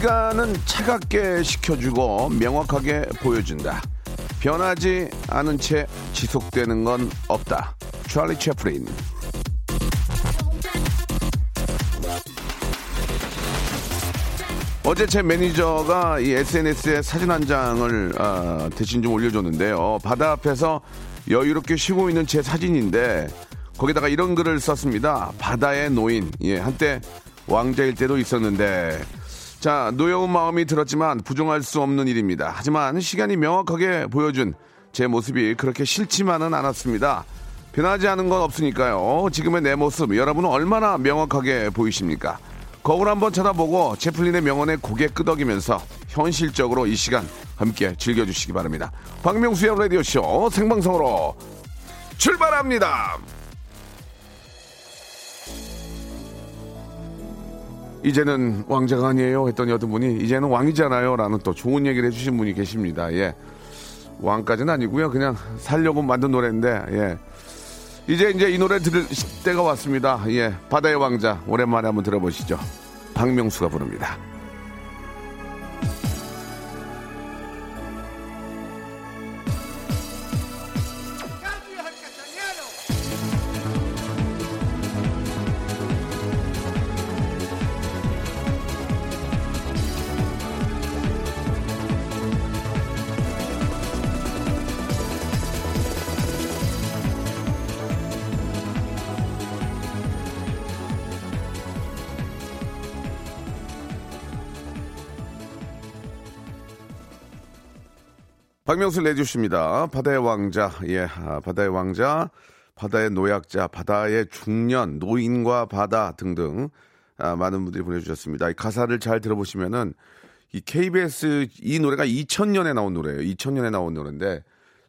시간은 차갑게 식혀주고 명확하게 보여준다 변하지 않은 채 지속되는 건 없다 찰리 채플린 어제 제 매니저가 이 SNS에 사진 한 장을 아, 대신 좀 올려줬는데요. 바다 앞에서 여유롭게 쉬고 있는 제 사진인데 거기다가 이런 글을 썼습니다. 바다의 노인. 예, 한때 왕자일 때도 있었는데 자 노여운 마음이 들었지만 부정할 수 없는 일입니다. 하지만 시간이 명확하게 보여준 제 모습이 그렇게 싫지만은 않았습니다. 변하지 않은 건 없으니까요. 지금의 내 모습 여러분은 얼마나 명확하게 보이십니까? 거울 한번 쳐다보고 채플린의 명언에 고개 끄덕이면서 현실적으로 이 시간 함께 즐겨주시기 바랍니다. 박명수의 라디오쇼 생방송으로 출발합니다. 이제는 왕자가 아니에요 했더니 어떤 분이 이제는 왕이잖아요 라는 또 좋은 얘기를 해주신 분이 계십니다. 예. 왕까지는 아니고요. 그냥 살려고 만든 노래인데 예. 이제 이제 이 노래 들을 때가 왔습니다. 예, 바다의 왕자 오랜만에 한번 들어보시죠. 박명수가 부릅니다. 박명수 내주십니다. 바다의 왕자, 예, 아, 바다의 왕자, 바다의 노약자, 바다의 중년, 노인과 바다 등등 아, 많은 분들이 보내주셨습니다. 이 가사를 잘 들어보시면은 이 KBS 이 노래가 2000년에 나온 노래예요. 2000년에 나온 노래인데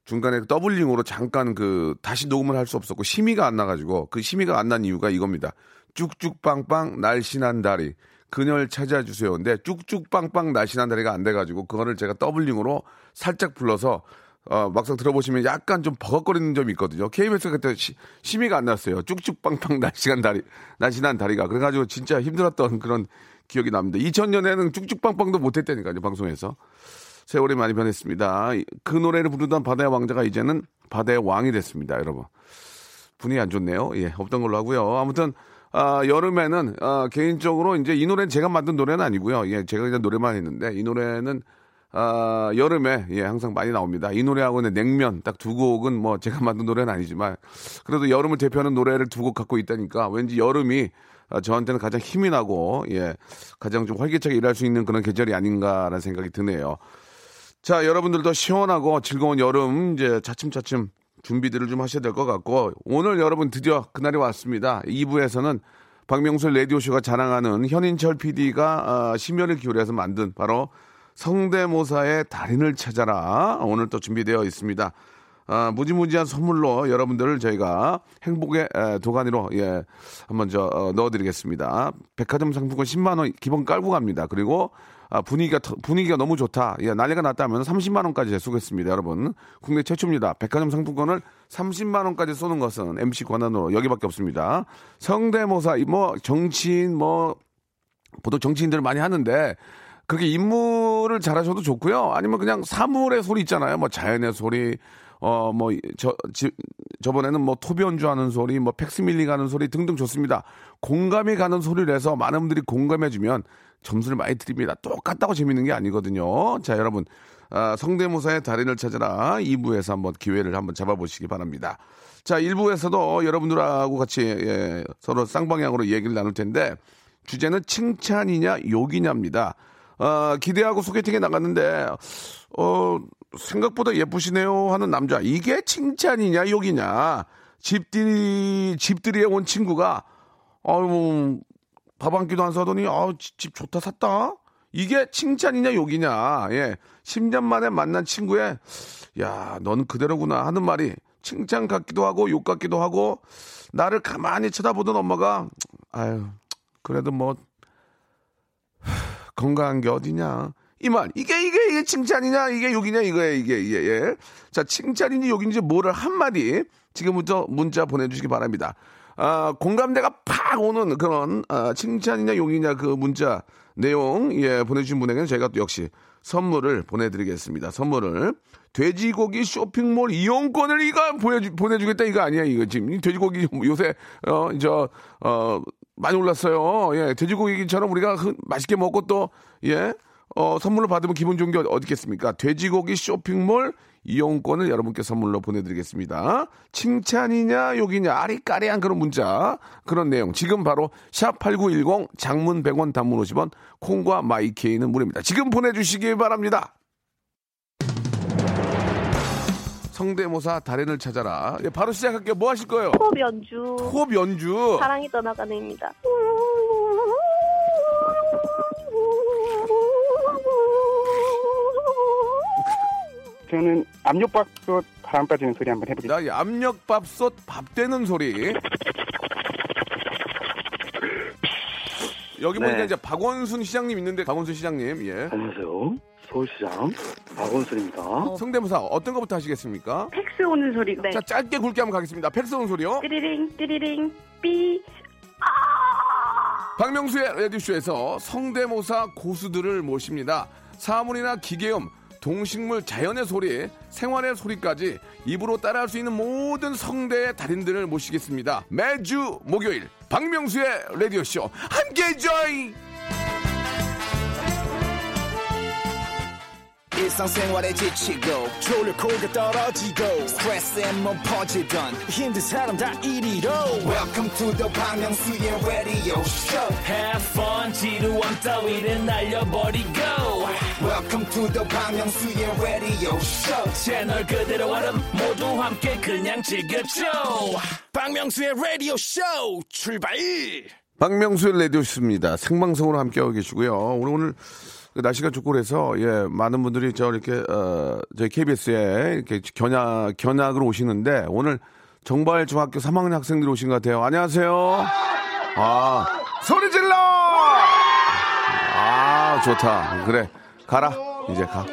중간에 doubling으로 잠깐 그 다시 녹음을 할 수 없었고 심의가 안 나가지고 그 심의가 안 난 이유가 이겁니다. 쭉쭉빵빵 날씬한 다리. 그녀를 찾아주세요. 근데 쭉쭉빵빵 날씬한 다리가 안 돼가지고 그거를 제가 doubling으로 살짝 불러서 어, 막상 들어보시면 약간 좀 버벅거리는 점이 있거든요. KBS 그때 시, 심의가 안 났어요. 쭉쭉빵빵 날씬한 다리, 날씬한 다리가. 그래가지고 진짜 힘들었던 그런 기억이 납니다. 2000년에는 쭉쭉빵빵도 못했다니까요, 방송에서. 세월이 많이 변했습니다. 그 노래를 부르던 바다의 왕자가 이제는 바다의 왕이 됐습니다, 여러분. 분위기 안 좋네요. 예, 없던 걸로 하고요. 아무튼 아, 여름에는 아, 개인적으로 이제 이 노래는 제가 만든 노래는 아니고요. 예, 제가 그냥 노래만 했는데 이 노래는 아, 여름에 예, 항상 많이 나옵니다. 이 노래하고는 냉면 딱 두 곡은 뭐 제가 만든 노래는 아니지만 그래도 여름을 대표하는 노래를 두 곡 갖고 있다니까 왠지 여름이 아, 저한테는 가장 힘이 나고 예, 가장 좀 활기차게 일할 수 있는 그런 계절이 아닌가라는 생각이 드네요. 자, 여러분들도 시원하고 즐거운 여름 이제 차츰차츰 준비들을 좀 하셔야 될 것 같고 오늘 여러분 드디어 그날이 왔습니다. 2부에서는 박명수 라디오쇼가 자랑하는 현인철 PD가 어, 심혈을 기울여서 만든 바로 성대모사의 달인을 찾아라 오늘 또 준비되어 있습니다. 아, 무지무지한 선물로 여러분들을 저희가 행복의 에, 도가니로 예 한번 저 어, 넣어드리겠습니다. 백화점 상품권 10만 원 기본 깔고 갑니다. 그리고 아, 분위기가 터- 분위기가 너무 좋다. 예, 난리가 났다면 30만 원까지 쏘겠습니다, 여러분. 국내 최초입니다. 백화점 상품권을 30만 원까지 쏘는 것은 MC 권한으로 여기밖에 없습니다. 성대모사 뭐 정치인 뭐 보통 정치인들 많이 하는데 그렇게 인물을 잘하셔도 좋고요. 아니면 그냥 사물의 소리 있잖아요. 뭐 자연의 소리, 어, 뭐, 저, 지, 저번에는 뭐 토변주 하는 소리, 뭐 팩스밀리 가는 소리 등등 좋습니다. 공감이 가는 소리를 해서 많은 분들이 공감해주면 점수를 많이 드립니다. 똑같다고 재밌는 게 아니거든요. 자, 여러분. 아, 성대모사의 달인을 찾아라 2부에서 한번 기회를 한번 잡아보시기 바랍니다. 자, 1부에서도 여러분들하고 같이 예, 서로 쌍방향으로 얘기를 나눌 텐데 주제는 칭찬이냐 욕이냐입니다. 어, 기대하고 소개팅에 나갔는데 어, 생각보다 예쁘시네요 하는 남자 이게 칭찬이냐 욕이냐 집들이 집들이에 온 친구가 어우 밥한 끼도 안 사더니 아, 집, 집 좋다 샀다. 이게 칭찬이냐 욕이냐. 예. 10년 만에 만난 친구의 야, 넌 그대로구나 하는 말이 칭찬 같기도 하고 욕 같기도 하고 나를 가만히 쳐다보던 엄마가 아유, 그래도 뭐 건강한 게 어디냐. 이 말, 이게, 이게, 이게 칭찬이냐, 이게 욕이냐, 이거예 이게, 이게, 예. 자, 칭찬인지 욕인지 뭐를 한마디 지금부터 문자 보내주시기 바랍니다. 아, 공감대가 팍 오는 그런, 아, 칭찬이냐, 욕이냐 그 문자 내용, 예, 보내주신 분에게는 저희가 또 역시 선물을 보내드리겠습니다. 선물을. 돼지고기 쇼핑몰 이용권을 이거 보내주, 보내주겠다 이거 아니야, 이거 지금. 돼지고기 요새, 어, 저, 어, 많이 올랐어요. 예, 돼지고기처럼 우리가 흔, 맛있게 먹고 또, 예, 어, 선물로 받으면 기분 좋은 게 어디 있겠습니까? 돼지고기 쇼핑몰 이용권을 여러분께 선물로 보내드리겠습니다. 칭찬이냐, 욕이냐, 아리까리한 그런 문자, 그런 내용. 지금 바로 샵8910 장문 100원 단문 50원 콩과 마이케이는 무료입니다. 지금 보내주시기 바랍니다. 성대모사 달인을 찾아라. 예, 바로 시작할게요. 뭐 하실 거예요? 호흡 연주. 호흡 연주. 사랑이 떠나가는 입니다. 저는 압력밥솥 바람 빠지는 소리 한번 해보겠습니다. 나 압력밥솥 밥 되는 소리. 여기 네. 보니까 이제 박원순 시장님 있는데 박원순 시장님 예 안녕하세요. 서울시장 박원순입니다. 성대모사 어떤 것부터 하시겠습니까? 팩스 오는 소리. 네. 자 짧게 굵게 한번 가겠습니다. 팩스 온 소리요. 띠리링 띠리링 삐. 박명수의 라디오쇼에서 성대모사 고수들을 모십니다. 사물이나 기계음, 동식물, 자연의 소리, 생활의 소리까지 입으로 따라할 수 있는 모든 성대의 달인들을 모시겠습니다. 매주 목요일 박명수의 레디오쇼 함께 join! 지치고, 떨어지고, 퍼지던, welcome to the Bang Myung-soo's radio show. Have fun 지루함 따위를 날려버리고. Welcome to the Bang Myung-soo's radio show. 채널 그대로 얼음 모두 함께 그냥 즐겨줘. 박명수의 라디오 쇼 출발! 박명수의 레디오쇼입니다. 생방송으로 함께하고 계시고요. 오늘 오늘 그 날씨가 좋고 그래서 예 많은 분들이 저 이렇게 어 저희 KBS에 이렇게 견학 견학을 오시는데 오늘 정발 중학교 3학년 학생들이 오신 것 같아요. 안녕하세요. 아 소리 질러. 아 좋다. 그래 가라 이제 가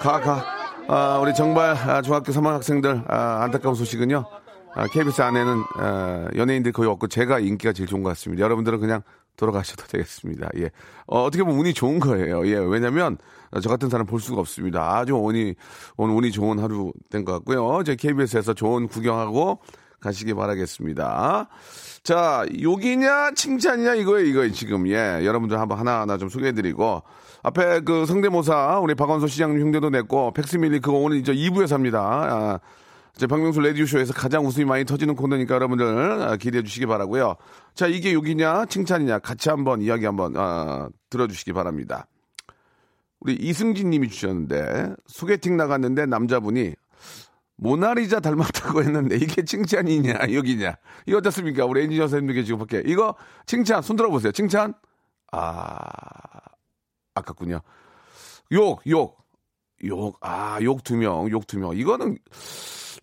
가, 가. 아, 우리 정발 아, 중학교 3학년 학생들 아, 안타까운 소식은요. 아, KBS 안에는 아, 연예인들이 거의 없고 제가 인기가 제일 좋은 것 같습니다. 여러분들은 그냥 돌아가셔도 되겠습니다. 예. 어, 떻게 보면 운이 좋은 거예요. 예. 왜냐면 어, 저 같은 사람 볼 수가 없습니다. 아주 운이 오늘 운이 좋은 하루 된 것 같고요. 제 KBS에서 좋은 구경하고 가시기 바라겠습니다. 자, 욕이냐 칭찬이냐 이거예요, 이거 지금. 예. 여러분들 한번 하나하나 좀 소개해 드리고 앞에 그 성대모사 우리 박원소 시장님 흉내도 냈고 팩스밀리 그거 오늘 이제 2부에서 합니다. 아, 제 박명수 레디오쇼에서 가장 웃음이 많이 터지는 코너니까 여러분들 아, 기대해 주시기 바라고요. 자, 이게 욕이냐 칭찬이냐 같이 한번 이야기 한번 아, 들어주시기 바랍니다. 우리 이승진 님이 주셨는데 소개팅 나갔는데 남자분이 모나리자 닮았다고 했는데 이게 칭찬이냐 욕이냐 이거 어떻습니까? 우리 엔지니어 선생님들 계시고 밖에 이거 칭찬 손 들어보세요. 칭찬 아 아깝군요. 욕, 욕, 욕, 아, 욕 두 명, 욕 두 명. 이거는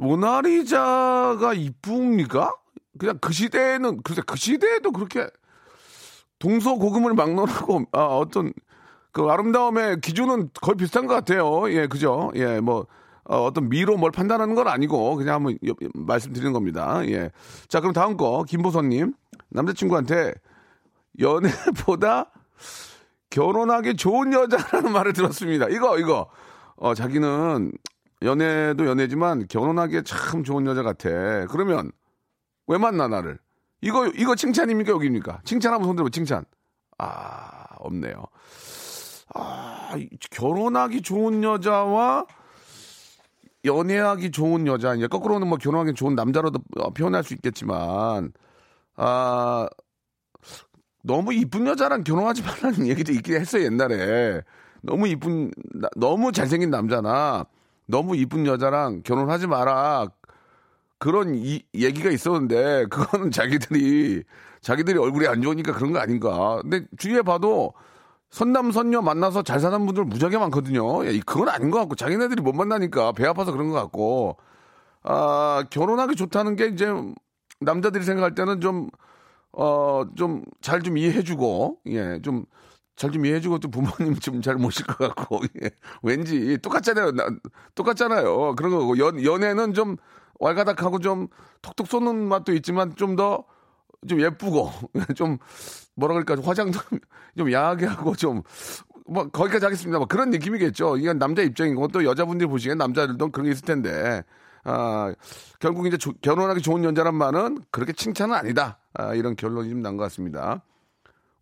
모나리자가 이쁩니까? 그냥 그 시대에는, 글쎄, 그 시대에도 그렇게 동서고금을 막론하고, 아, 어떤, 그 아름다움의 기준은 거의 비슷한 것 같아요. 예, 그죠? 예, 뭐, 어, 어떤 미로 뭘 판단하는 건 아니고, 그냥 한번 여- 말씀드리는 겁니다. 예. 자, 그럼 다음 거, 김보선님. 남자친구한테 연애보다 결혼하기 좋은 여자라는 말을 들었습니다. 이거, 이거. 어, 자기는 연애도 연애지만 결혼하기에 참 좋은 여자 같아. 그러면 왜 만나, 나를? 이거, 이거 칭찬입니까, 여기입니까? 칭찬 한번 손들어 칭찬. 아, 없네요. 아, 이- 결혼하기 좋은 여자와 연애하기 좋은 여자, 이제 거꾸로는 뭐 결혼하기 좋은 남자로도 어, 표현할 수 있겠지만, 아, 너무 이쁜 여자랑 결혼하지 말라는 얘기도 있긴 했어요, 옛날에. 너무 이쁜, 나- 너무 잘생긴 남자나 너무 이쁜 여자랑 결혼하지 마라. 그런 이, 얘기가 있었는데 그거는 자기들이 자기들이 얼굴이 안 좋으니까 그런 거 아닌가. 근데 주위에 봐도 선남 선녀 만나서 잘 사는 분들 무지하게 많거든요. 야, 그건 아닌 것 같고 자기네들이 못 만나니까 배 아파서 그런 것 같고 아 결혼하기 좋다는 게 이제 남자들이 생각할 때는 좀 어 좀 잘좀 이해해주고 예좀 잘좀 이해해주고 또 부모님 좀 잘 모실 것 같고 예. 왠지 똑같잖아요 나, 똑같잖아요 그런 거고 연 연애는 좀 왈가닥하고 좀 톡톡 쏘는 맛도 있지만 좀 더좀 예쁘고 좀 뭐라 그럴까 좀 화장도 좀 야하게 하고 좀 뭐 거기까지 하겠습니다. 뭐 그런 느낌이겠죠. 이건 남자 입장이고 또 여자분들이 보시기엔 남자들도 그런 게 있을 텐데 아 결국 이제 조- 결혼하기 좋은 여자란 말은 그렇게 칭찬은 아니다. 아, 이런 결론이 좀 난 것 같습니다.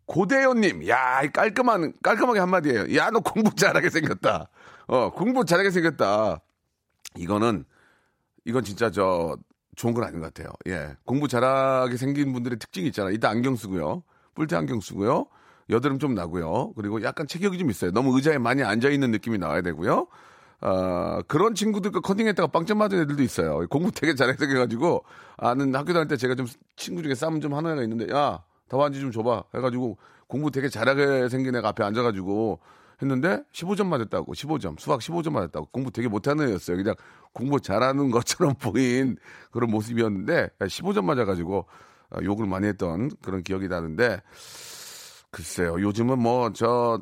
고대현님, 야, 이 깔끔한, 깔끔하게 한마디예요. 야, 너 공부 잘하게 생겼다. 어, 공부 잘하게 생겼다. 이거는, 이건 진짜 저, 좋은 건 아닌 것 같아요. 예. 공부 잘하게 생긴 분들의 특징이 있잖아요. 이따 안경 쓰고요. 뿔테 안경 쓰고요. 여드름 좀 나고요. 그리고 약간 체격이 좀 있어요. 너무 의자에 많이 앉아있는 느낌이 나와야 되고요. 아, 그런 친구들과 컨닝했다가 빵점 맞은 애들도 있어요. 공부 되게 잘해 생겨가지고, 아는 학교 다닐 때 제가 좀 친구 중에 싸움 좀 하는 애가 있는데, 야, 답안지 좀 줘봐. 해가지고 공부 되게 잘하게 생긴 애가 앞에 앉아가지고 했는데 15점 맞았다고, 15점. 수학 15점 맞았다고. 공부 되게 못하는 애였어요. 그냥 공부 잘하는 것처럼 보인 그런 모습이었는데, 15점 맞아가지고 아, 욕을 많이 했던 그런 기억이 나는데, 글쎄요. 요즘은 뭐, 저,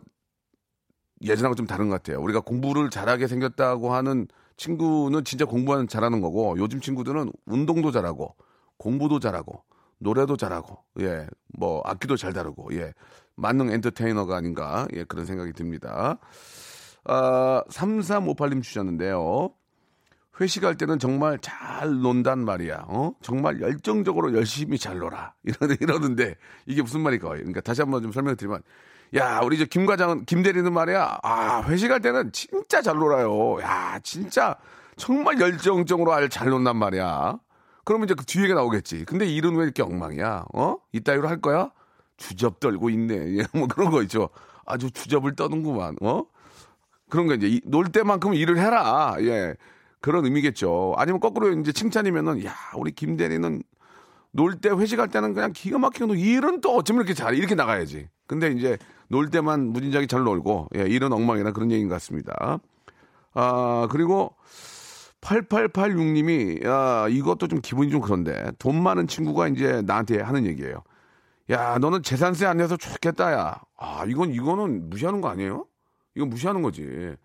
예전하고 좀 다른 것 같아요. 우리가 공부를 잘하게 생겼다고 하는 친구는 진짜 공부하는 잘하는 거고 요즘 친구들은 운동도 잘하고 공부도 잘하고 노래도 잘하고 예 뭐 악기도 잘 다루고 예 만능 엔터테이너가 아닌가 예 그런 생각이 듭니다. 아 3358님 주셨는데요. 회식할 때는 정말 잘 논단 말이야. 어? 정말 열정적으로 열심히 잘 놀아. 이러는, 이러는데, 이게 무슨 말일까? 그러니까 다시 한번 좀 설명드리면, 야, 우리 저 김 과장은, 김 대리는 말이야. 아, 회식할 때는 진짜 잘 놀아요. 야, 진짜 정말 열정적으로 알- 잘 논단 말이야. 그러면 이제 그 뒤에가 나오겠지. 근데 일은 왜 이렇게 엉망이야? 어? 이따위로 할 거야? 주접 떨고 있네. 예, 뭐 그런 거 있죠. 아주 주접을 떠는구만. 어? 그런 거 이제 이- 놀 때만큼 일을 해라. 예. 그런 의미겠죠. 아니면 거꾸로 이제 칭찬이면은 야, 우리 김 대리는 놀 때 회식할 때는 그냥 기가 막히게 놀 일은 또 어쩜 이렇게 잘해. 이렇게 나가야지. 근데 이제 놀 때만 무진작이 잘 놀고 예, 일은 엉망이나 그런 얘기인 것 같습니다. 아, 그리고 8886님이 야, 이것도 좀 기분이 좀 그런데 돈 많은 친구가 이제 나한테 하는 얘기예요. 야, 너는 재산세 안 내서 좋겠다, 야. 아, 이건, 이거는 무시하는 거 아니에요? 이건 무시하는 거지.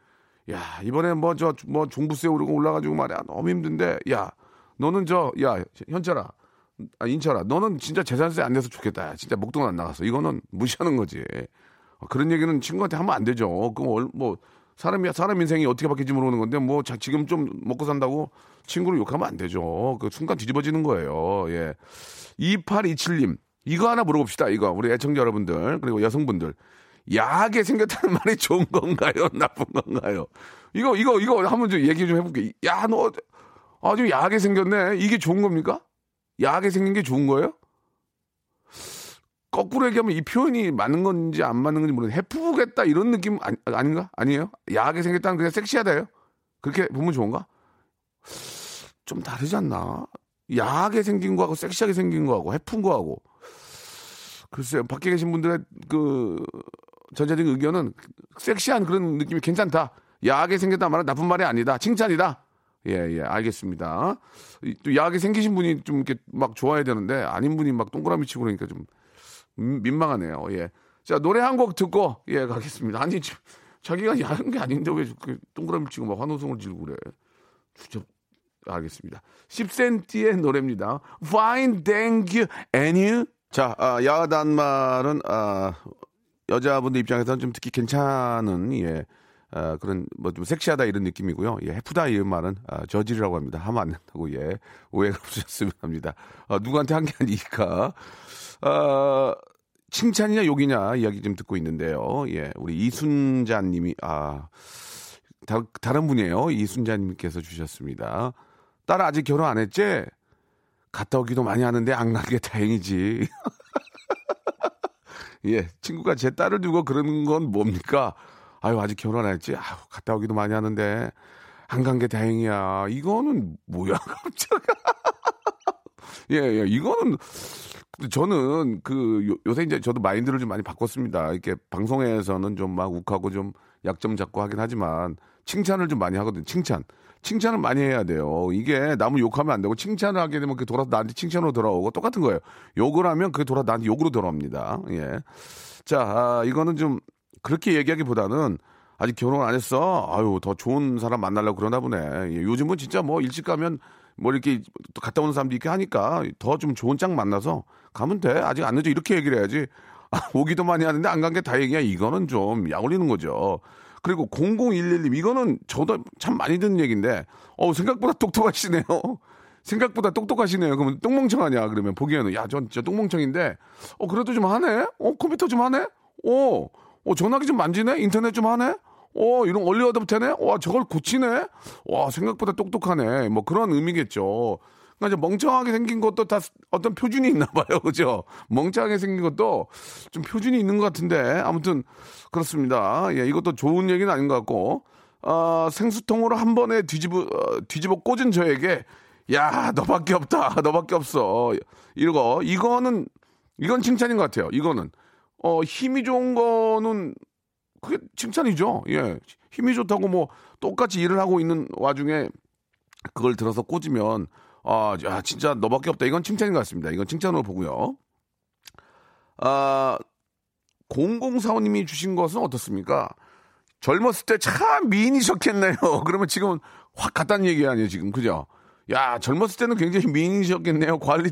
야, 이번에 뭐, 저, 뭐, 종부세 오르고 올라가지고 말이야. 너무 힘든데, 야, 너는 저, 야, 현철아, 아, 인철아, 너는 진짜 재산세 안 내서 좋겠다. 야. 진짜 목돈 안 나갔어. 이거는 무시하는 거지. 어, 그런 얘기는 친구한테 하면 안 되죠. 그럼 얼- 뭐, 사람이, 사람 인생이 어떻게 바뀔지 모르는 건데, 뭐, 자, 지금 좀 먹고 산다고 친구를 욕하면 안 되죠. 그 순간 뒤집어지는 거예요. 예. 2827님, 이거 하나 물어봅시다. 이거. 우리 애청자 여러분들, 그리고 여성분들. 야하게 생겼다는 말이 좋은 건가요? 나쁜 건가요? 이거, 이거, 이거 한번 좀 얘기 좀 해볼게. 야, 너 아주 야하게 생겼네. 이게 좋은 겁니까? 야하게 생긴 게 좋은 거예요? 거꾸로 얘기하면 이 표현이 맞는 건지 안 맞는 건지 모르겠는데 해프겠다 이런 느낌 아니, 아닌가? 아니에요? 야하게 생겼다는 그냥 섹시하다요? 그렇게 보면 좋은가? 좀 다르지 않나? 야하게 생긴 거하고 섹시하게 생긴 거하고 해픈 거하고 글쎄요 밖에 계신 분들의 그 전체적인 의견은 섹시한 그런 느낌이 괜찮다. 야하게 생겼다 말은 나쁜 말이 아니다. 칭찬이다. 예, 예, 알겠습니다. 이- 또 야하게 생기신 분이 좀 이렇게 막 좋아야 되는데 아닌 분이 막 동그라미 치고 그러니까 좀 음, 민망하네요. 예. 자, 노래 한 곡 듣고 예, 가겠습니다. 아니, 지- 자기가 야한 게 아닌데 왜그 동그라미 치고 막 환호성을 지르고 그래. 주접 알겠습니다. 10cm의 노래입니다. Fine, thank you, and you. 자, 아, 야하단 말은 아, 여자분들 입장에서는 좀 듣기 괜찮은 예. 아, 그런 뭐 좀 섹시하다 이런 느낌이고요. 예, 해프다 이런 말은 아, 저질이라고 합니다. 하면 안 된다고 예 오해가 없으셨으면 합니다. 아, 누구한테 한 게 아니니까. 아, 칭찬이냐 욕이냐 이야기 좀 듣고 있는데요. 예, 우리 이순자님이 아 다, 다른 분이에요. 이순자님께서 주셨습니다. 딸 아직 결혼 안 했지? 갔다 오기도 많이 하는데 안 간 게 다행이지. 예, 친구가 제 딸을 두고 그러는 건 뭡니까? 아유, 아직 결혼 안 했지? 아유, 갔다 오기도 많이 하는데 안 간 게 다행이야. 이거는 뭐야, 갑자기. 예, 예. 이거는 저는 그 요- 요새 이제 저도 마인드를 좀 많이 바꿨습니다. 이렇게 방송에서는 좀 막 욱하고 좀 약점 잡고 하긴 하지만 칭찬을 좀 많이 하거든요. 칭찬. 칭찬을 많이 해야 돼요. 이게 남을 욕하면 안 되고 칭찬을 하게 되면 그게 돌아서 나한테 칭찬으로 돌아오고 똑같은 거예요. 욕을 하면 그게 돌아 나한테 욕으로 돌아옵니다. 예. 자, 아, 이거는 좀 그렇게 얘기하기보다는 아직 결혼 안 했어. 아유, 더 좋은 사람 만나려고 그러나 보네. 예, 요즘은 진짜 뭐 일찍 가면 뭐 이렇게 또 갔다 오는 사람도 있게 하니까 더 좀 좋은 짝 만나서 가면 돼. 아직 안 늦어. 이렇게 얘기를 해야지. 아, 오기도 많이 하는데 안 간 게 다행이야. 이거는 좀 약올리는 거죠. 그리고 0011님, 이거는 저도 참 많이 듣는 얘기인데, 어, 생각보다 똑똑하시네요. 생각보다 똑똑하시네요. 그러면 똥멍청하냐? 그러면 보기에는, 야, 전 진짜 똥멍청인데, 어, 그래도 좀 하네? 어, 컴퓨터 좀 하네? 어, 어, 전화기 좀 만지네? 인터넷 좀 하네? 어, 이런 얼리 어답터네? 와, 저걸 고치네? 와, 생각보다 똑똑하네. 뭐 그런 의미겠죠. 그러니까 멍청하게 생긴 것도 다 어떤 표준이 있나 봐요. 그죠? 멍청하게 생긴 것도 좀 표준이 있는 것 같은데. 아무튼 그렇습니다. 예, 이것도 좋은 얘기는 아닌 것 같고. 아, 생수통으로 한 번에 뒤집어, 어, 뒤집어 꽂은 저에게 야, 너밖에 없다. 너밖에 없어. 이거, 이거는, 이건 칭찬인 것 같아요. 이거는. 어, 힘이 좋은 거는 그게 칭찬이죠. 예. 힘이 좋다고 뭐 똑같이 일을 하고 있는 와중에 그걸 들어서 꽂으면 아, 야, 진짜 너밖에 없다. 이건 칭찬인 것 같습니다. 이건 칭찬으로 보고요. 아, 0045님이 주신 것은 어떻습니까? 젊었을 때 참 미인이셨겠네요. 그러면 지금 확 갔다는 얘기 아니에요, 지금. 그죠? 야, 젊었을 때는 굉장히 미인이셨겠네요. 관리,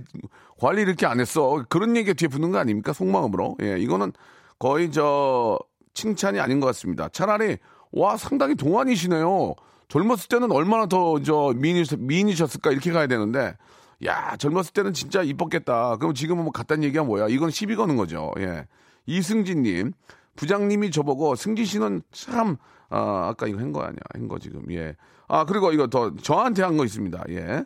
관리 이렇게 안 했어. 그런 얘기가 뒤에 붙는 거 아닙니까? 속마음으로. 예, 이거는 거의 저, 칭찬이 아닌 것 같습니다. 차라리, 와, 상당히 동안이시네요. 젊었을 때는 얼마나 더, 저, 미인이, 미인이셨을까? 이렇게 가야 되는데, 야, 젊었을 때는 진짜 이뻤겠다. 그럼 지금은 뭐 갔다는 얘기가 뭐야? 이건 시비 거는 거죠. 예. 이승진님, 부장님이 저보고 승진 씨는 참, 아, 아까 이거 한 거 아니야? 한 거 지금, 예. 아, 그리고 이거 더 저한테 한 거 있습니다. 예.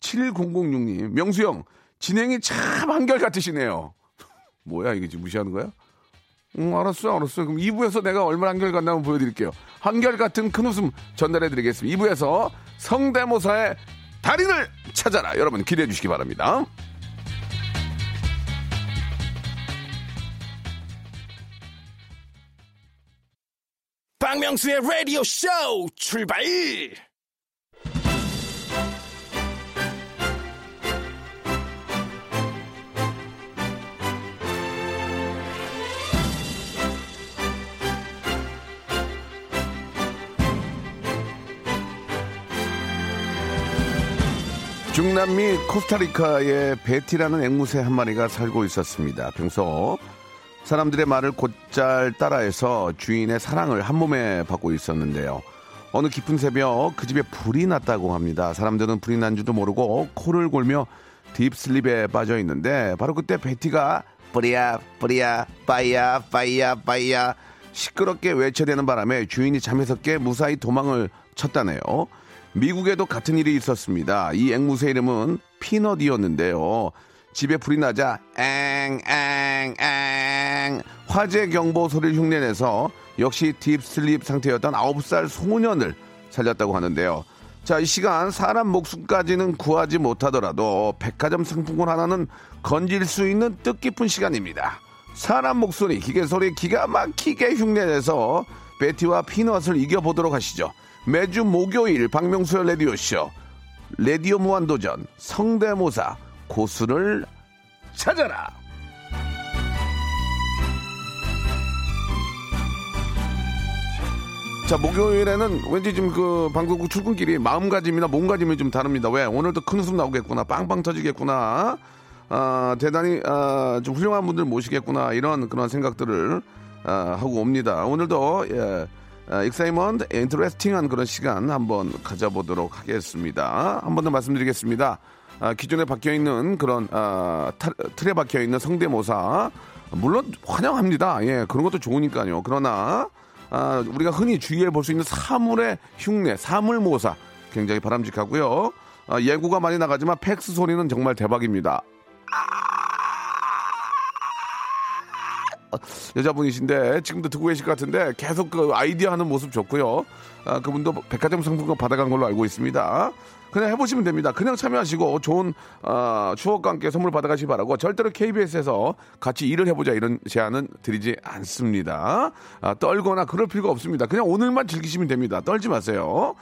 7006님, 명수 형, 진행이 참 한결 같으시네요. 뭐야, 이게 지금 무시하는 거야? 응, 알았어요, 알았어요. 그럼 2부에서 내가 얼마나 한결 같나 한번 보여드릴게요. 한결 같은 큰 웃음 전달해드리겠습니다. 2부에서 성대모사의 달인을 찾아라. 여러분 기대해 주시기 바랍니다. 박명수의 라디오 쇼 출발! 중남미 코스타리카에 베티라는 앵무새 한 마리가 살고 있었습니다. 평소 사람들의 말을 곧잘 따라해서 주인의 사랑을 한 몸에 받고 있었는데요. 어느 깊은 새벽 그 집에 불이 났다고 합니다. 사람들은 불이 난 줄도 모르고 코를 골며 deep sleep에 빠져 있는데 바로 그때 베티가 뿌리야 뿌리야 빠이야 빠이야 빠이야 시끄럽게 외쳐대는 바람에 주인이 잠에서 깨 무사히 도망을 쳤다네요. 미국에도 같은 일이 있었습니다. 이 앵무새 이름은 피넛이었는데요. 집에 불이 나자 앵 앵 앵 화재 경보 소리를 흉내내서 역시 딥슬립 상태였던 9살 소년을 살렸다고 하는데요. 자, 이 시간 사람 목숨까지는 구하지 못하더라도 백화점 상품권 하나는 건질 수 있는 뜻깊은 시간입니다. 사람 목소리, 기계 소리 기가 막히게 흉내내서 베티와 피넛을 이겨보도록 하시죠. 매주 목요일 박명수의 라디오쇼 라디오 무한도전 성대모사 고수를 찾아라. 자, 목요일에는 왠지 좀그 방송국 출근길이 마음가짐이나 몸가짐이 좀 다릅니다. 왜? 오늘도 큰 웃음 나오겠구나. 빵빵 터지겠구나. 아, 대단히, 아, 좀 훌륭한 분들 모시겠구나. 이런 그런 생각들을, 아, 하고 옵니다. 오늘도, 예, 아, excitement, interesting한 그런 시간 한번 가져보도록 하겠습니다. 한 번 더 말씀드리겠습니다. 아, 기존에 박혀 있는 그런, 아, 타- 틀에 박혀 있는 성대모사. 물론 환영합니다. 예, 그런 것도 좋으니까요. 그러나, 아, 우리가 흔히 주위에 볼 수 있는 사물의 흉내, 사물모사 굉장히 바람직하고요. 아, 예고가 많이 나가지만 팩스 소리는 정말 대박입니다. 여자분이신데 지금도 듣고 계실 것 같은데 계속 그 아이디어 하는 모습 좋고요. 아, 그분도 백화점 상품권 받아간 걸로 알고 있습니다. 그냥 해보시면 됩니다. 그냥 참여하시고 좋은 아, 추억과 함께 선물 받아가시기 바라고 절대로 KBS에서 같이 일을 해보자 이런 제안은 드리지 않습니다. 아, 떨거나 그럴 필요가 없습니다. 그냥 오늘만 즐기시면 됩니다. 떨지 마세요.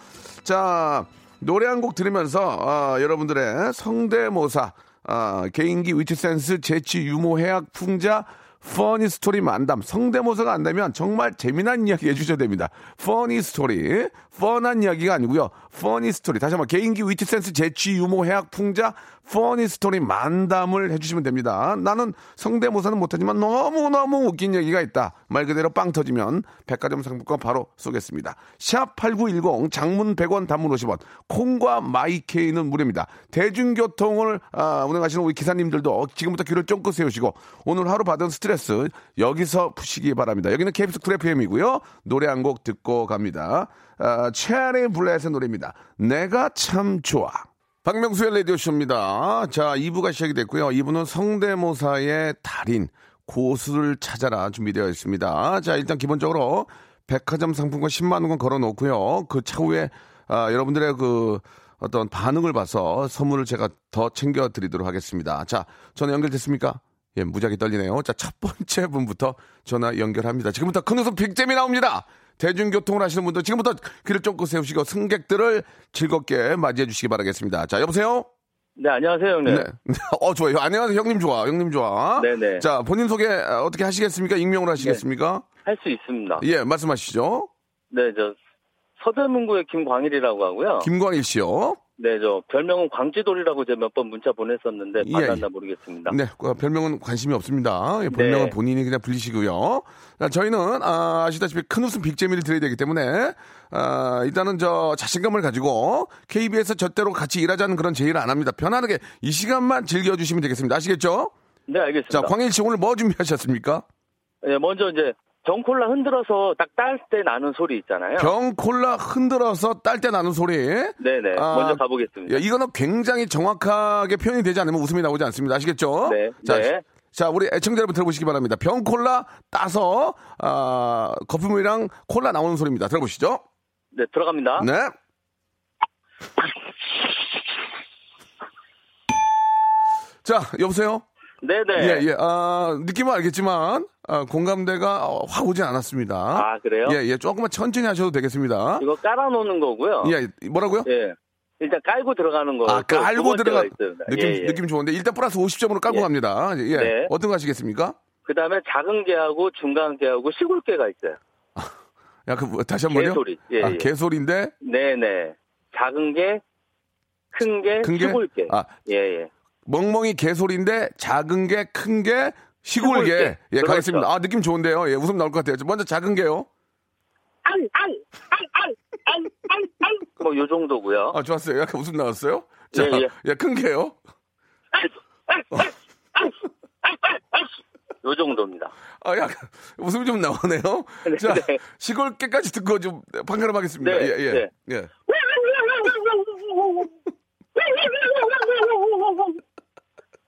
자 노래 한 곡 들으면서 아, 여러분들의 성대모사 아, 개인기 위트 센스 재치 유머 해학 풍자 funny story 만담 성대모사가 안 되면 정말 재미난 이야기 해주셔야 됩니다. funny story 뻔한 이야기가 아니고요. funny story 다시 한번 개인기 위트 센스 재치 유머 해학 풍자 funny story 만담을 해주시면 됩니다. 나는 성대모사는 못하지만 너무너무 웃긴 얘기가 있다. 말 그대로 빵 터지면 백화점 상품권 바로 쏘겠습니다. 샵 8910 장문 100원 단문 50원 콩과 my K는 무료입니다. 대중교통을 아, 운행하시는 우리 기사님들도 지금부터 귀를 쫑긋 세우시고 오늘 하루 받은 스트레스 여기서 푸시기 바랍니다. 여기는 KBS Cool FM이고요. 노래 한 곡 듣고 갑니다. 아, 체리블렛의 노래입니다. 네가 참 좋아. 박명수의 라디오쇼입니다. 자, 2부가 시작이 됐고요. 2부는 성대모사의 달인, 고수를 찾아라 준비되어 있습니다. 자, 일단 기본적으로 백화점 상품권 10만원권 걸어 놓고요. 그 차후에, 아, 여러분들의 그 어떤 반응을 봐서 선물을 제가 더 챙겨 드리도록 하겠습니다. 자, 전화 연결됐습니까? 예, 무지하게 떨리네요. 자, 첫 번째 분부터 전화 연결합니다. 지금부터 큰 웃음 빅잼이 나옵니다. 대중교통을 하시는 분들 지금부터 귀를 쫑긋 세우시고 승객들을 즐겁게 맞이해 주시기 바라겠습니다. 자, 여보세요? 네, 안녕하세요, 형님. 네. 어, 좋아요. 안녕하세요. 형님 좋아. 형님 좋아. 네네. 자, 본인 소개 어, 어떻게 하시겠습니까? 익명으로 하시겠습니까? 할수 있습니다. 예, 말씀하시죠. 네, 저 서대문구의 김광일이라고 하고요. 김광일 씨요. 네, 저 별명은 광지돌이라고 제가 몇 번 문자 보냈었는데 예, 받았나 예. 모르겠습니다. 네, 그 별명은 관심이 없습니다. 예, 본명은 네. 본인이 그냥 불리시고요. 자, 저희는 아, 아시다시피 큰 웃음 big재미를 드려야 되기 때문에 아, 일단은 저 자신감을 가지고 KBS 절대로 같이 일하자는 그런 제의를 안 합니다. 편안하게 이 시간만 즐겨주시면 되겠습니다. 아시겠죠? 네, 알겠습니다. 자, 광일 씨 오늘 뭐 준비하셨습니까? 네, 먼저 이제 병콜라 흔들어서 딱 딸 때 나는 소리 있잖아요. 병콜라 흔들어서 딸 때 나는 소리. 네네. 아, 먼저 가보겠습니다. 야, 이거는 굉장히 정확하게 표현이 되지 않으면 웃음이 나오지 않습니다. 아시겠죠? 네, 자, 네. 자, 우리 애청자 여러분 들어보시기 바랍니다. 병콜라 따서 아, 거품이랑 콜라 나오는 소리입니다. 들어보시죠. 네, 들어갑니다. 네. 자, 여보세요? 네네. 예, 예. 아, 느낌은 알겠지만 아, 공감대가 어, 확 오진 않았습니다. 아, 그래요? 예, 예. 조금만 천천히 하셔도 되겠습니다. 이거 깔아놓는 거고요. 예, 뭐라고요? 예. 일단 깔고 들어가는 거. 아, 깔고 들어가 느낌 예, 예. 느낌 좋은데 일단 플러스 50점으로 깔고 예. 갑니다. 예. 네. 어떤 거 하시겠습니까? 그 다음에 작은 개하고 중간 개하고 시골 개가 있어요. 야, 그 뭐, 다시 한 번요. 개소리. 예, 아, 예. 개소리인데 네네. 작은 개, 큰 개, 큰 개? 시골 개. 아. 예, 예. 멍멍이 개소리인데 작은 게 큰 게 시골 개. 개. 예, 그렇죠. 가겠습니다. 아, 느낌 좋은데요. 예, 웃음 나올 것 같아요. 먼저 작은 게요. 뭐, 요 정도고요. 아, 좋았어요. 약간 웃음 나왔어요. 자, 예, 예. 예, 큰 게요. 요 정도입니다. 아, 약간 웃음이 좀 나오네요. 네, 자, 네. 시골 깨까지 듣고 좀 판가름 하겠습니다. 네, 예, 예. 네. 예.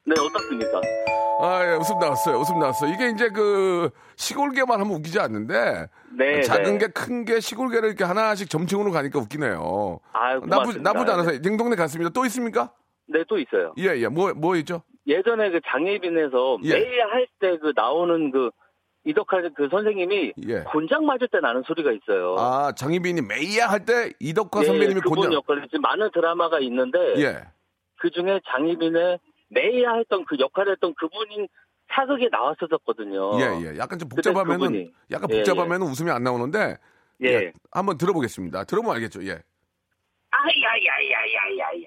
네, 어떻습니까? 아, 예, 웃음 나왔어요. 웃음 나왔어요. 이게 이제 그 시골개만 하면 웃기지 않는데 네. 작은 네. 게 큰 게 시골개를 이렇게 하나씩 점층으로 가니까 웃기네요. 아유, 나쁘지 고맙습니다. 나쁘지 않아서 딩동네 갔습니다. 또 있습니까? 네, 또 있어요. 예, 예. 뭐, 뭐 있죠? 예전에 그 장애빈에서 예. 매일 할 때 그 나오는 그 이덕화 그 선생님이 예. 곤장 맞을 때 나는 소리가 있어요. 아, 장희빈이 메이야 할 때 이덕화 예, 선배님이 곤장. 역할을 지금 많은 드라마가 있는데 예. 그 중에 장희빈의 메이야 했던 그 역할을 했던 그분이 사극에 나왔었거든요. 예, 예. 약간 좀 복잡하면은. 약간 예, 복잡하면은 웃음이 안 나오는데, 예. 한번 들어보겠습니다. 들어보면 알겠죠, 예. 아야야야야야야야.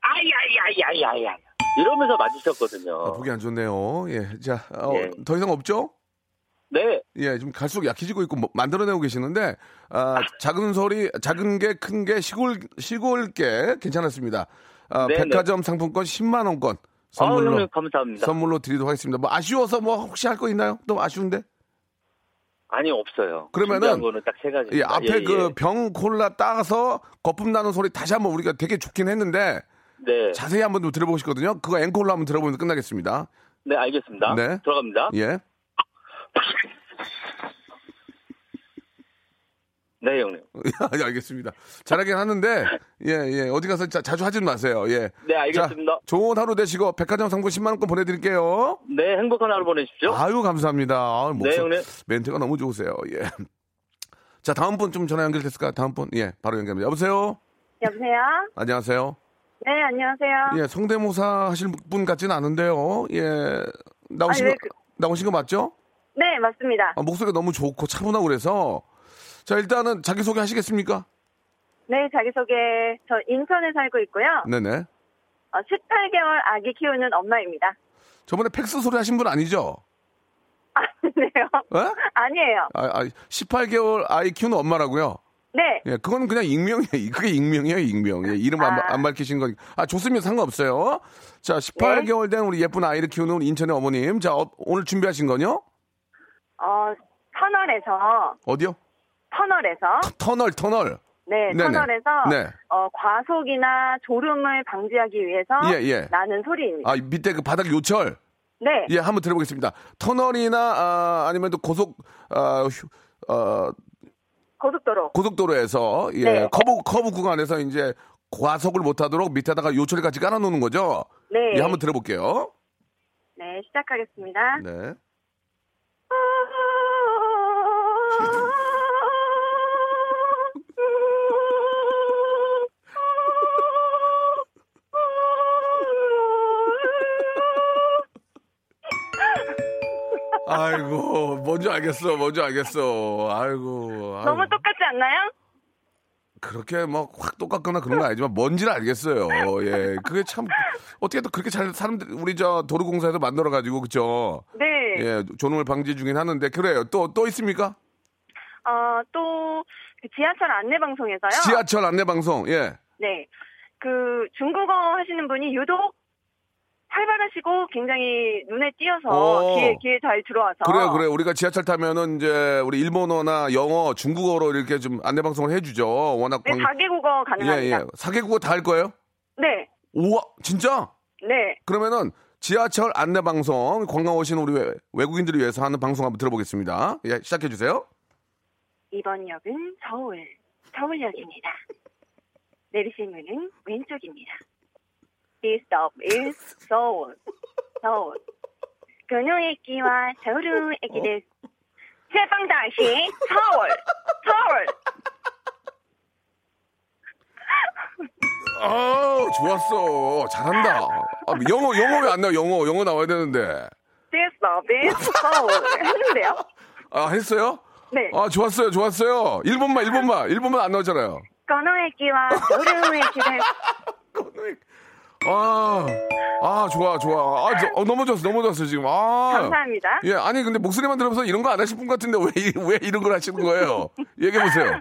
아야야야야야. 이러면서 맞으셨거든요. 아, 보기 안 좋네요. 예. 자, 어, 예. 더 이상 없죠? 네. 예, 좀 갈수록 약해지고 있고 뭐 만들어내고 계시는데 아, 작은 소리, 작은 게 큰 게 시골 시골 게 괜찮았습니다. 아, 네네. 백화점 상품권 10만 원권 아, 선물로 형님 감사합니다. 선물로 드리도록 하겠습니다. 뭐 아쉬워서 뭐 혹시 할 거 있나요? 또 아쉬운데? 아니 없어요. 그러면은 준비한 거는 딱세 가지. 예, 앞에 그병 콜라 따서 거품 나는 소리 다시 한번 우리가 되게 좋긴 했는데 네. 자세히 한번 좀 싶거든요. 그거 앵콜로 한번 들어보면 끝나겠습니다. 네, 알겠습니다. 네. 들어갑니다. 예. 네, 형님. 예, 알겠습니다. 잘하긴 하는데, 예, 예. 어디 가서 자, 주 하진 마세요. 예. 네, 알겠습니다. 자, 좋은 하루 되시고, 백화점 상품 10만원권 보내드릴게요. 네, 행복한 하루 보내십시오. 아유, 감사합니다. 아, 목소, 네, 형님. 멘트가 너무 좋으세요. 예. 자, 다음 분 좀 전화 연결됐을까? 다음 분. 예, 바로 연결합니다. 여보세요? 여보세요? 안녕하세요. 네, 안녕하세요. 예, 성대모사 하실 분 같지는 않은데요. 예. 나오신 아니, 거, 왜 그- 나오신 거 맞죠? 네, 맞습니다. 아, 목소리가 너무 좋고 차분하고 그래서. 자, 일단은 자기소개 하시겠습니까? 네, 자기소개. 저 인천에 살고 있고요. 네네. 어, 18개월 아기 키우는 엄마입니다. 저번에 팩스 소리 하신 분 아니죠? 아니에요. 예? 아니에요. 아, 아, 18개월 아이 키우는 엄마라고요? 네. 예, 그건 그냥 익명이에요. 그게 익명이에요, 익명. 예, 이름 안, 아. 안 밝히신 거. 아, 좋습니다. 상관없어요. 자, 18개월 된 우리 예쁜 아이를 키우는 인천의 어머님. 자, 어, 오늘 준비하신 거요? 어, 터널에서, 어디요? 터널에서, 터널, 터널. 네, 네네. 터널에서, 네. 어, 과속이나 졸음을 방지하기 위해서 예, 예. 나는 소리입니다. 아, 밑에 그 바닥 요철. 네. 예, 한번 들어보겠습니다. 터널이나, 아, 아니면 또 고속, 아, 휴, 어, 고속도로. 고속도로에서, 예, 네. 커브, 커브 구간에서 이제 과속을 못하도록 밑에다가 요철 같이 깔아놓는 거죠? 네. 예, 한번 들어볼게요. 네, 시작하겠습니다. 네. 아이고, 뭔지 알겠어, 뭔지 알겠어. 아이고. 아이고. 너무 똑같지 않나요? 그렇게 뭐확 똑같거나 그런 건 아니지만 뭔지는 알겠어요. 예. 그게 참 어떻게 또 그렇게 잘 사람들 우리 저 도로공사에서 만들어 가지고 그죠? 네. 예. 존엄을 방지 중긴 하는데 그래요. 또 또 있습니까? 어, 또그 지하철 안내 방송에서요. 지하철 안내 방송. 예. 네. 그 중국어 하시는 분이 유독 활발하시고 굉장히 눈에 띄어서 오. 귀에 귀에 잘 들어와서 그래요, 그래요. 우리가 지하철 타면은 이제 우리 일본어나 영어, 중국어로 이렇게 좀 안내 방송을 해주죠. 워낙 네, 방- 다개국어 예, 가능합니다. 예. 사개국어 다 할 거예요? 네. 우와, 진짜? 네. 그러면은 지하철 안내 방송 관광 오신 우리 외- 외국인들을 위해서 하는 방송 한번 들어보겠습니다. 예, 시작해 주세요. 이번 역은 서울 서울역입니다. 내리실 문은 왼쪽입니다. 비 stop is soul. soul. 근우의끼와 서울의끼를 세방 다시 서울. 서울. 아, 좋았어. 잘한다. 아, 영어 영어 왜 안 나와? 영어 영어 나와야 되는데. This love is soul 했는데요. 아 했어요? 네. 아 좋았어요, 좋았어요. 일본말 일본말 일본말 안 나오잖아요. 건어의 끼와 노르의 끼를 아, 아, 좋아, 좋아. 아, 저, 어, 너무 좋았어, 너무 좋았어, 지금. 아. 감사합니다. 예, 아니, 근데 목소리만 들으면서 이런 거 안 하실 분 같은데 왜, 이- 왜 이런 걸 하시는 거예요? 얘기해보세요.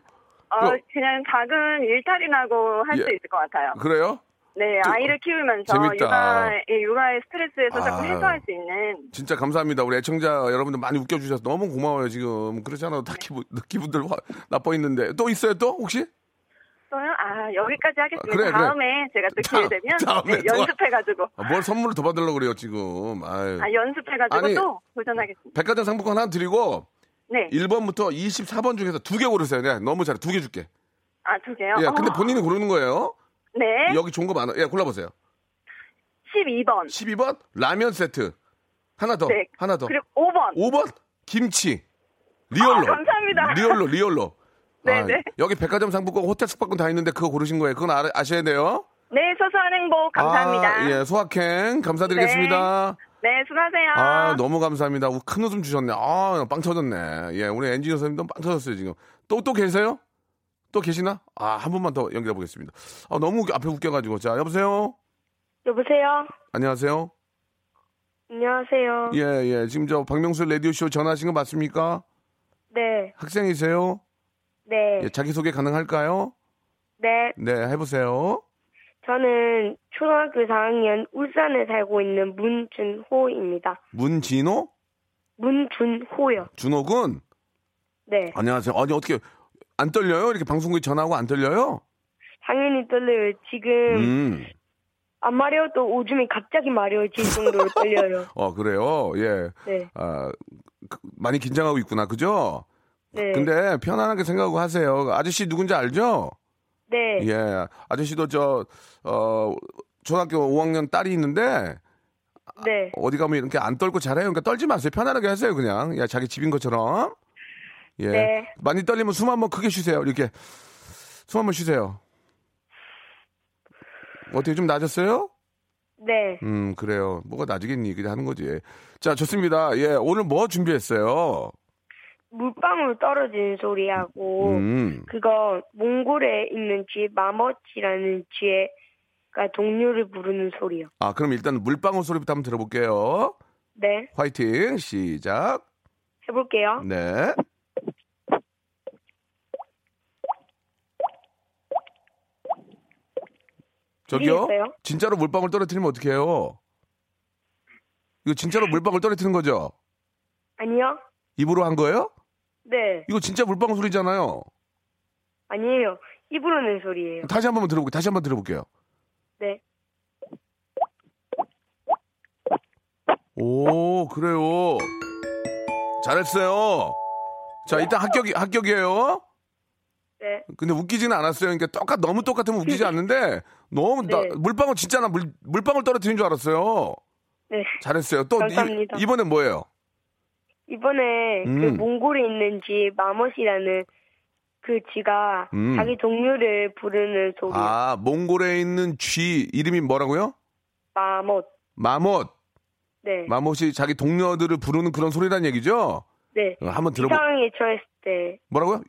어, 그냥 작은 일탈이라고 할수 예. 있을 것 같아요. 그래요? 네, 또- 아이를 키우면서 재밌다. 육아, 예, 육아의 스트레스에서 자꾸 아유. 해소할 수 있는. 진짜 감사합니다. 우리 애청자 여러분들 많이 웃겨주셔서 너무 고마워요, 지금. 그렇지 않아도 다 기분, 기분들 화, 나빠 있는데. 또 있어요, 또? 혹시? 또요? 아, 여기까지 하겠습니다. 아, 그래, 그래. 다음에 제가 또 다- 기회 되면 다음에 네, 또- 연습해가지고. 아, 뭘 선물을 더 받으려고 그래요, 지금. 아유. 아, 연습해가지고 아니, 또 도전하겠습니다. 백화점 상품권 하나 드리고, 네. 1번부터 24번 중에서 두 개 고르세요. 네, 너무 잘해. 두 개 줄게. 아, 두 개요? 예, 근데 어, 본인이 고르는 거예요. 네. 여기 좋은 거 많아. 예, 골라보세요. 12번. 12번, 라면 세트. 하나 더. 네. 하나 더. 그리고 5번. 5번, 김치. real로. 아, 감사합니다. real로, real로. 네, 아, 네. 여기 백화점 상품권, 호텔 숙박권 다 있는데 그거 고르신 거예요. 그건 아, 아셔야 돼요. 네, 소소한 행복 감사합니다. 아, 예, 소확행 감사드리겠습니다. 네, 수고하세요. 아, 너무 감사합니다. 우, 큰 웃음 주셨네. 아, 빵 터졌네. 예, 우리 엔지니어 선생님도 빵 터졌어요, 지금. 또, 또 계세요? 또 계시나? 아, 한 분만 더 연결해 보겠습니다. 아, 너무 앞에 웃겨가지고. 자, 여보세요? 여보세요? 안녕하세요? 안녕하세요. 예, 예. 지금 저 박명수 라디오쇼 전화하신 거 맞습니까? 네, 학생이세요? 네, 예, 자기소개 가능할까요? 네. 네, 해보세요. 저는 초등학교 4학년 울산에 살고 있는 문준호입니다. 문진호? 문준호요. 준호군? 네, 안녕하세요. 아니, 어떻게, 안 떨려요? 이렇게 방송국에 전화하고 안 떨려요? 당연히 떨려요. 지금 음. 안 마려워도 오줌이 갑자기 마려워질 정도로 떨려요. 어, 그래요? 예. 네. 아, 그, 많이 긴장하고 있구나. 그죠? 네. 근데 편안하게 생각하고 하세요. 아저씨 누군지 알죠? 네. 예. 아저씨도 저, 어, 초등학교 5학년 딸이 있는데 네. 어디 가면 이렇게 안 떨고 잘해요. 그러니까 떨지 마세요. 편안하게 하세요. 그냥. 야, 자기 집인 것처럼. 예. 네. 많이 떨리면 숨 한번 크게 쉬세요. 이렇게. 숨 한번 쉬세요. 어떻게 좀 나아졌어요? 네. 음, 그래요. 뭐가 나지겠니? 그냥 하는 거지. 자, 좋습니다. 예, 오늘 뭐 준비했어요? 물방울 떨어지는 소리하고 음, 그거 몽골에 있는 쥐 마멋이라는 쥐가 동료를 부르는 소리요. 아, 그럼 일단 물방울 소리부터 한번 들어볼게요. 네. 화이팅. 시작. 해볼게요. 네. 저기요? 있어요? 진짜로 물방울 떨어뜨리면 어떡해요? 이거 진짜로 물방울 떨어뜨리는 거죠? 아니요. 입으로 한 거예요? 네. 이거 진짜 물방울 소리잖아요. 아니에요. 입으로 낸 소리예요. 다시 한 번 들어볼게요. 다시 한 번 들어볼게요. 네. 오, 그래요. 잘했어요. 자, 일단 합격이, 합격이에요. 네. 근데 웃기지는 않았어요. 그러니까 똑같, 너무 똑같으면 웃기지 않는데, 너무, 나- 네. 물방울 진짜 나 물, 물방울 떨어뜨린 줄 알았어요. 네. 잘했어요. 또, 감사합니다. 이, 번엔 뭐예요? 이번에 그 음. 몽골에 있는 쥐 마멋이라는 그 쥐가 음. 자기 동료를 부르는 소리. 아, 몽골에 있는 쥐, 이름이 뭐라고요? 마멋. 마못. 네. 마못이 자기 동료들을 부르는 그런 소리란 얘기죠? 네. 어, 한번 들어보, 비상에 처했을 때, 뭐라고요?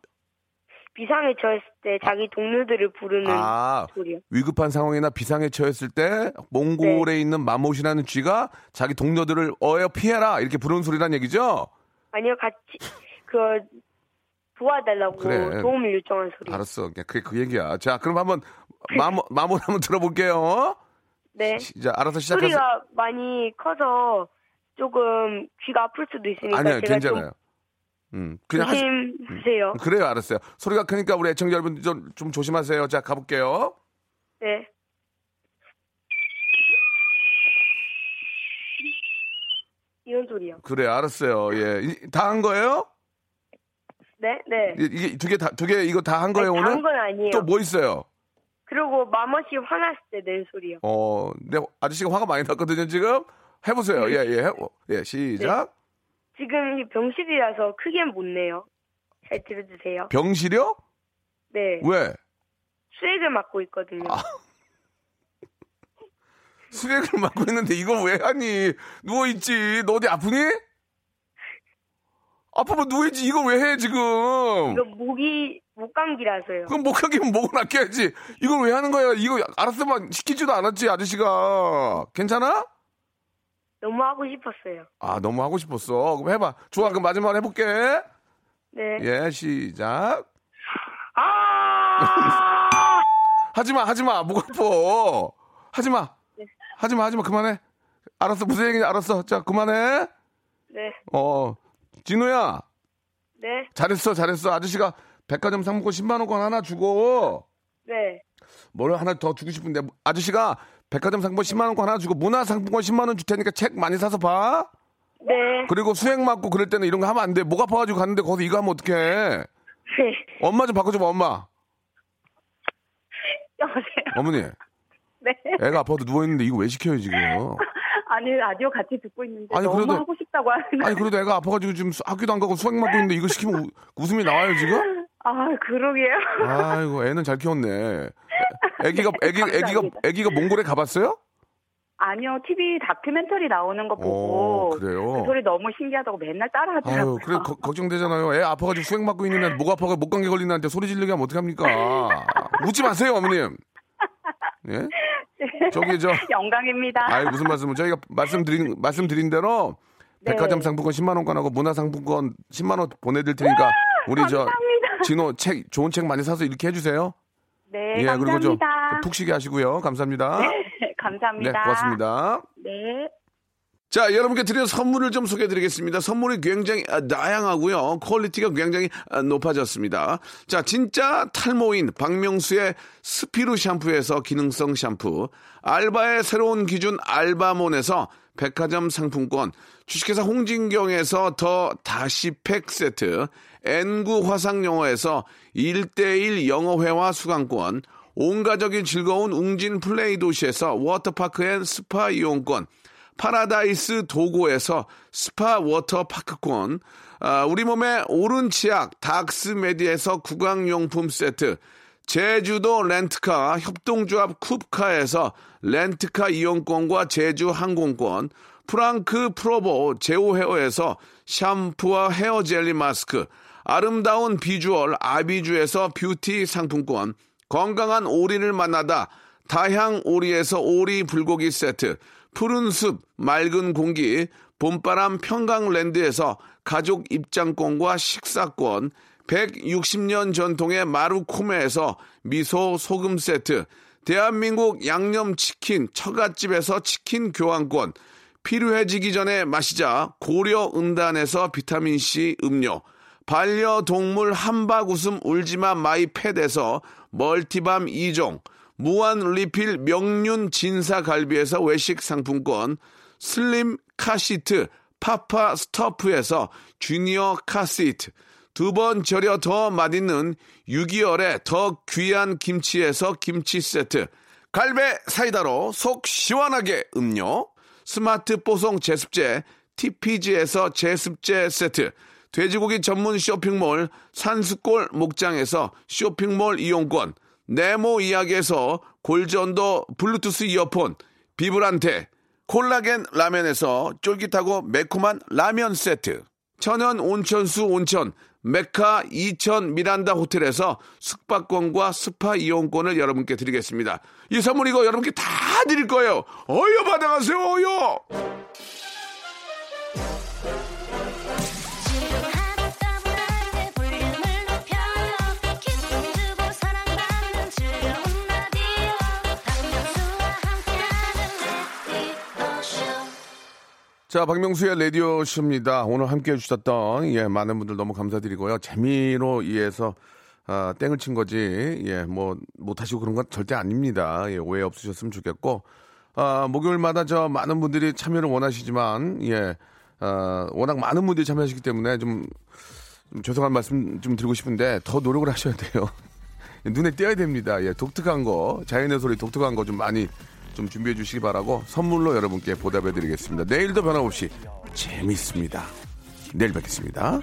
비상에 처했을 때 자기 동료들을 부르는 아, 소리요. 위급한 상황이나 비상에 처했을 때 몽골에 네. 있는 마못이라는 쥐가 자기 동료들을 어여 피해라 이렇게 부르는 소리란 얘기죠? 아니요, 같이 그 도와달라고 그래. 도움을 요청한 소리. 알았어. 그게 그 얘기야. 자, 그럼 한번 마못 마못 한번 들어볼게요. 네. 자, 알아서 시작하세요. 소리가 많이 커서 조금 귀가 아플 수도 있으니까 아니요, 제가 괜찮아요. 음, 그냥 하시, 조심하세요. 그래요, 알았어요. 소리가 크니까 우리 애청자 여러분 좀, 좀 조심하세요. 자, 가볼게요. 네. 이런 소리요. 그래, 알았어요. 예, 다 한 거예요? 네, 네. 이- 이게 두 개 다, 두 개 이거 다 한 거예요, 오늘? 다한 건 아니에요. 또 뭐 있어요? 그리고 마멋이 화났을 때 낸 소리요. 어, 네, 아저씨가 화가 많이 났거든요, 지금. 해보세요. 예, 예, 해- 예, 시작. 지금 이 병실이라서 크게 못 내요. 잘 들어주세요. 병실이요? 네. 왜? 수액을 맡고 있거든요. 아. 수액을 맡고 있는데 이걸 왜 하니? 누워 있지. 너 어디 아프니? 아프면 누워 있지. 이걸 왜 해, 지금? 이거 목이 목감기라서요. 그럼 목하기면 목을 아껴야지. 이걸 왜 하는 거야? 이거 알았으면 시키지도 않았지, 아저씨가. 괜찮아? 너무 하고 싶었어요. 아, 너무 하고 싶었어. 그럼 해봐. 좋아, 그럼 마지막으로 해볼게. 네. 예, 시작. 아! 하지마, 하지마. 목 아파. 하지마. 하지마, 하지마. 그만해. 알았어. 무슨 얘기인지 알았어. 자, 그만해. 네. 어, 진우야. 네. 잘했어, 잘했어. 아저씨가 백화점 상품권 10만원권 하나 주고, 네. 뭘 하나 더 주고 싶은데, 아저씨가 백화점 상품권 10만 원권 하나 주고, 문화 상품권 10만 원 줄 테니까 책 많이 사서 봐. 네. 그리고 수행 맞고 그럴 때는 이런 거 하면 안 돼. 목 아파가지고 갔는데 거기서 이거 하면 어떡해. 네. 엄마 좀 바꿔줘봐, 엄마. 여보세요. 어머니. 네. 애가 아파도 누워있는데 이거 왜 시켜요, 지금? 아니 라디오 같이 듣고 있는데 아니, 너무 그래도- 하고 싶다고 하는 아니, 그래도 애가 아파가지고 지금 학교도 안 가고 수행 맞고 있는데 이거 시키면 우- 웃음이 나와요, 지금? 아 그러게요. 아이고, 애는 잘 키웠네. 애기가, 애기, 애기가. 애기가 몽골에 가봤어요? 아니요 TV 다큐멘터리 나오는 거 보고 오, 그래요? 그 소리 너무 신기하다고 맨날 따라하더라고요. 아유, 그래, 거- 걱정되잖아요. 애 아파가지고 수행 맞고 있는 애, 목 아파가 목감기 걸린 애한테 소리 지르게 하면 어떡합니까? 웃지 마세요, 어머님. 예? 저기, 저, 영광입니다. 아이, 무슨 말씀을, 저희가 말씀드린, 말씀드린 대로, 네. 백화점 상품권 10만 원권하고 문화 상품권 10만 원 보내드릴 테니까, 우리 저, 감사합니다. 진호 책, 좋은 책 많이 사서 이렇게 해주세요. 네, 예, 그리고 좀, 감사합니다. 푹 쉬게 하시고요. 감사합니다. 감사합니다. 네, 고맙습니다. 네. 자, 여러분께 드리는 선물을 좀 소개해 드리겠습니다. 선물이 굉장히 아, 다양하고요. quality가 굉장히 아, 높아졌습니다. 자, 진짜 탈모인 박명수의 스피루 샴푸에서 기능성 샴푸, 알바의 새로운 기준 알바몬에서 백화점 상품권, 주식회사 홍진경에서 더 다시 팩 세트, 엔구 화상영어에서 1대1 영어회화 수강권, 온 가족이 즐거운 웅진 플레이 도시에서 워터파크 and 스파 이용권, 파라다이스 도고에서 스파 워터파크권, 아, 우리 몸에 옳은 치약 닥스메디에서 구강용품 세트, 제주도 렌트카 협동조합 쿱카에서 렌트카 이용권과 제주 항공권, 프랑크 프로보 제오 헤어에서 샴푸와 헤어 젤리 마스크, 아름다운 비주얼 아비주에서 뷰티 상품권, 건강한 오리를 만나다 다향 오리에서 오리 불고기 세트, 푸른 숲, 맑은 공기, 봄바람 평강랜드에서 가족 입장권과 식사권, 160년 전통의 마루코메에서 미소 소금 세트, 대한민국 양념치킨 처갓집에서 치킨 교환권, 필요해지기 전에 마시자. 고려 은단에서 비타민C 음료, 반려동물 함박웃음 울지마 마이 팻에서 multi balm 2종, 무한 리필 명륜 진사 갈비에서 외식 상품권, 슬림 카시트 파파 스토프에서 주니어 카시트, 두 번 절여 더 맛있는 6개월의 더 귀한 김치에서 김치 세트, 갈배 사이다로 속 시원하게 음료, 스마트 뽀송 제습제 TPG에서 제습제 세트, 돼지고기 전문 쇼핑몰 산수골 목장에서 쇼핑몰 이용권, 네모 이야기에서 골전도 블루투스 이어폰, 비브란테, 콜라겐 라면에서 쫄깃하고 매콤한 라면 세트, 천연 온천수 온천, 메카 이천 미란다 호텔에서 숙박권과 스파 이용권을 여러분께 드리겠습니다. 이 선물 이거 여러분께 다 드릴 거예요. 어여 받아가세요, 어여! 자, 박명수의 라디오 쇼입니다. 오늘 함께 해주셨던, 예, 많은 분들 너무 감사드리고요. 재미로 이해해서, 아, 땡을 친 거지, 예, 뭐, 못하시고 그런 건 절대 아닙니다. 예, 오해 없으셨으면 좋겠고, 아, 목요일마다 저 많은 분들이 참여를 원하시지만, 예, 아, 워낙 많은 분들이 참여하시기 때문에 좀, 좀 죄송한 말씀 좀 드리고 싶은데, 더 노력을 하셔야 돼요. 눈에 띄어야 됩니다. 예, 독특한 거, 자연의 소리 독특한 거 좀 많이 좀 준비해 주시기 바라고 선물로 여러분께 보답해 드리겠습니다. 내일도 변함없이 재미있습니다. 내일 뵙겠습니다.